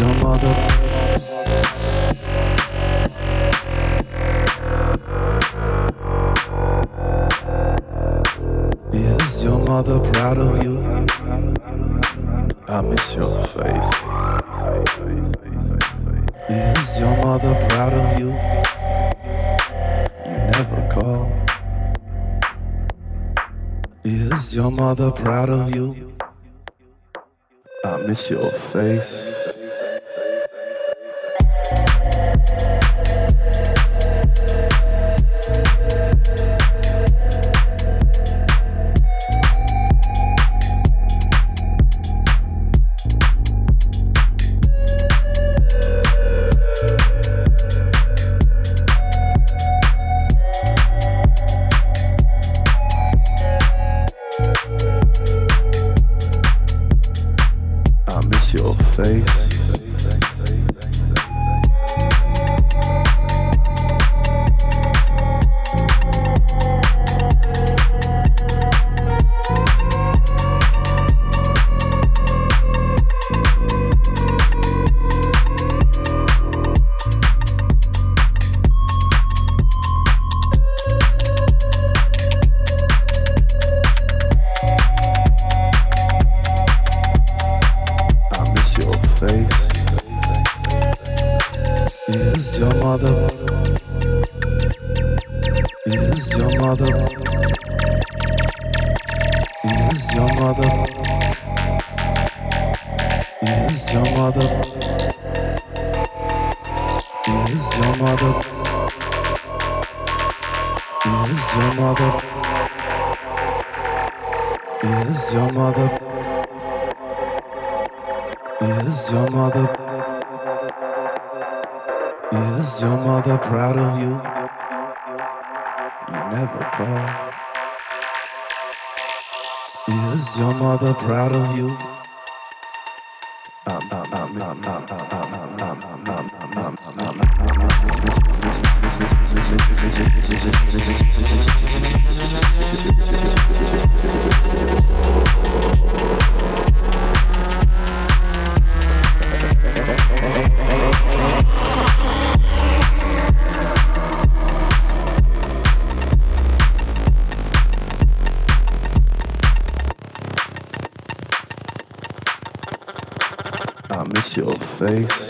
Is your mother proud of you? I miss your face. Is your mother proud of you? You never call. Is your mother proud of you? I miss your face. Father. Proud of you? You never call. Is your mother proud of you? Face.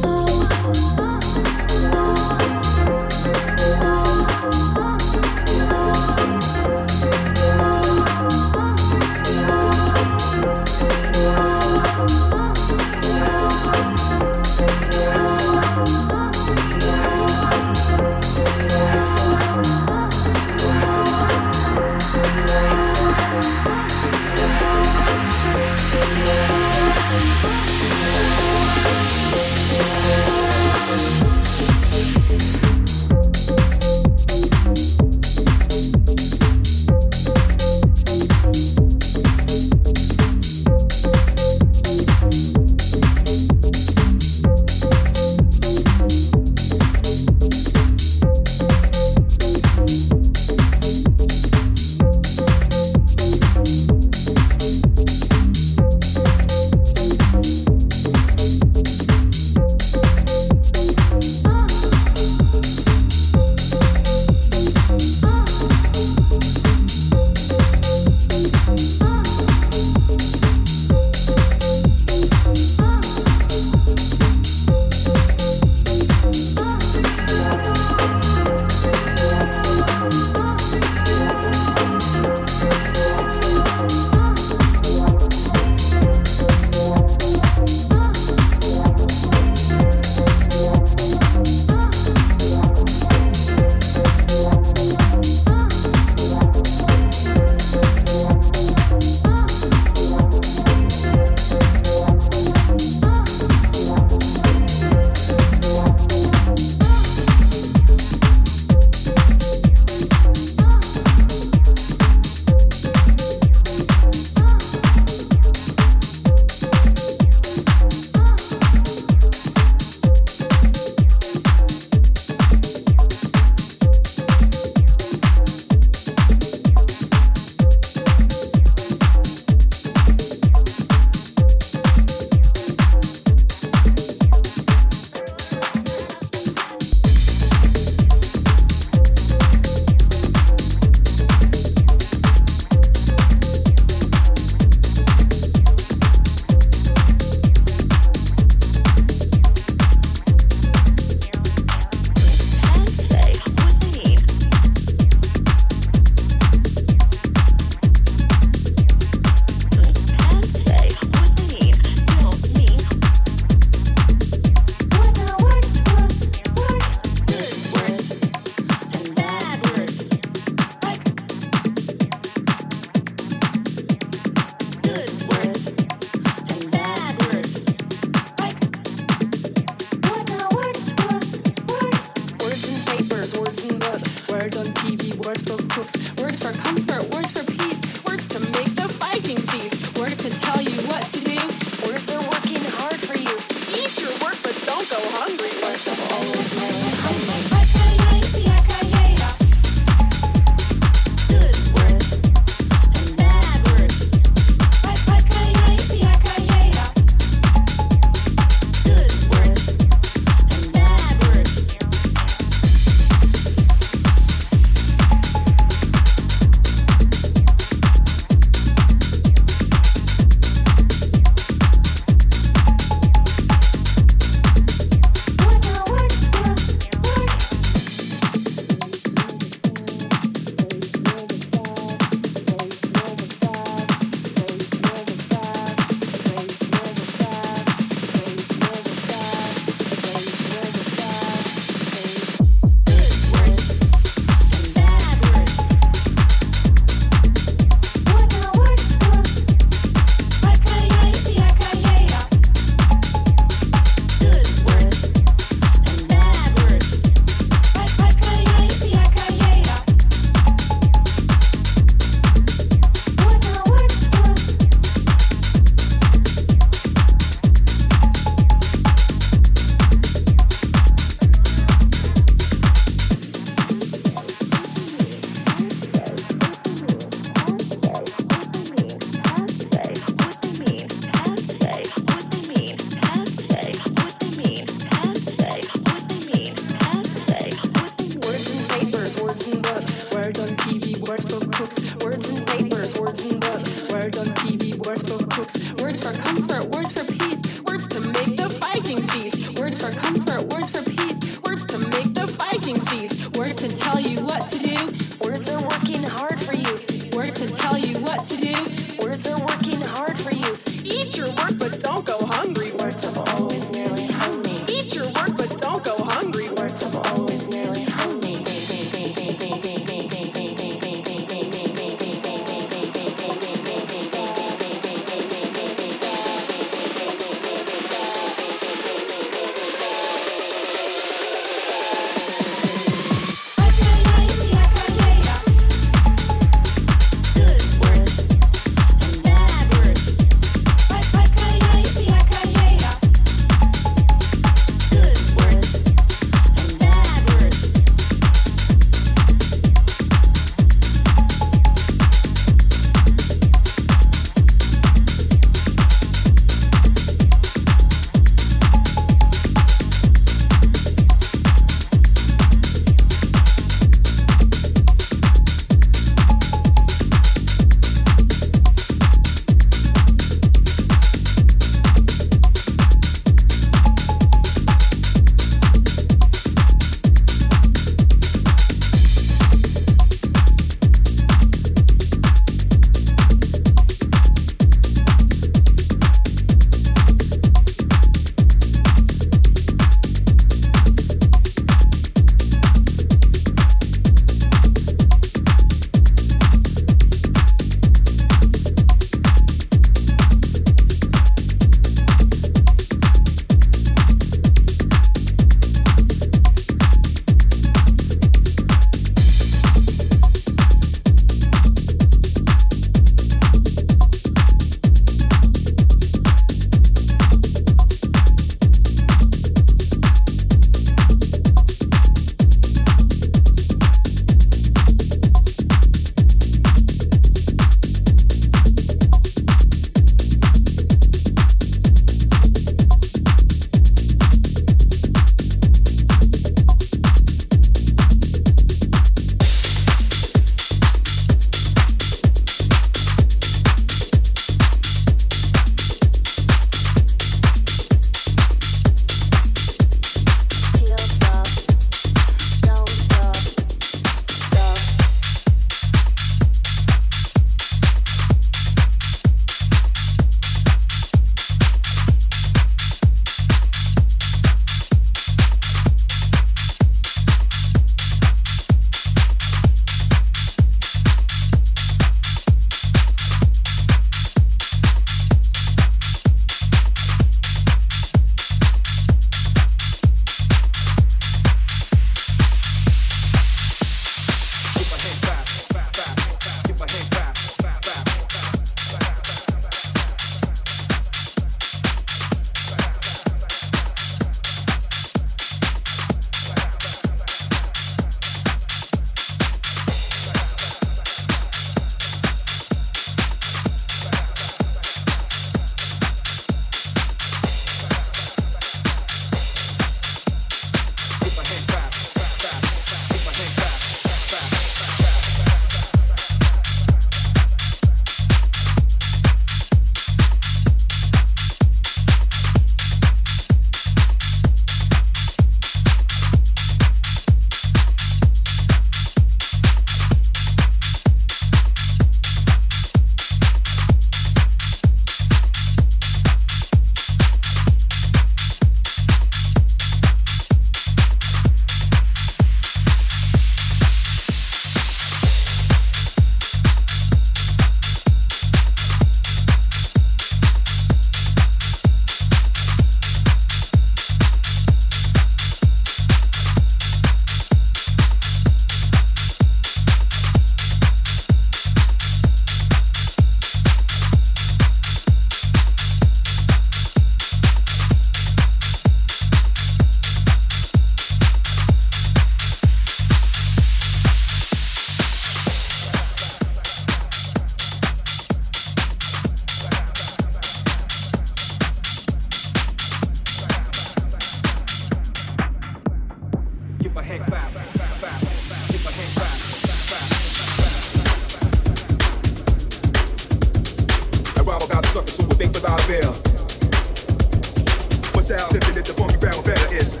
What's out the funky better is?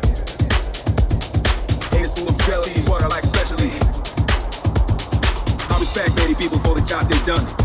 Haters full of I like especially. I respect many people for the job they've done.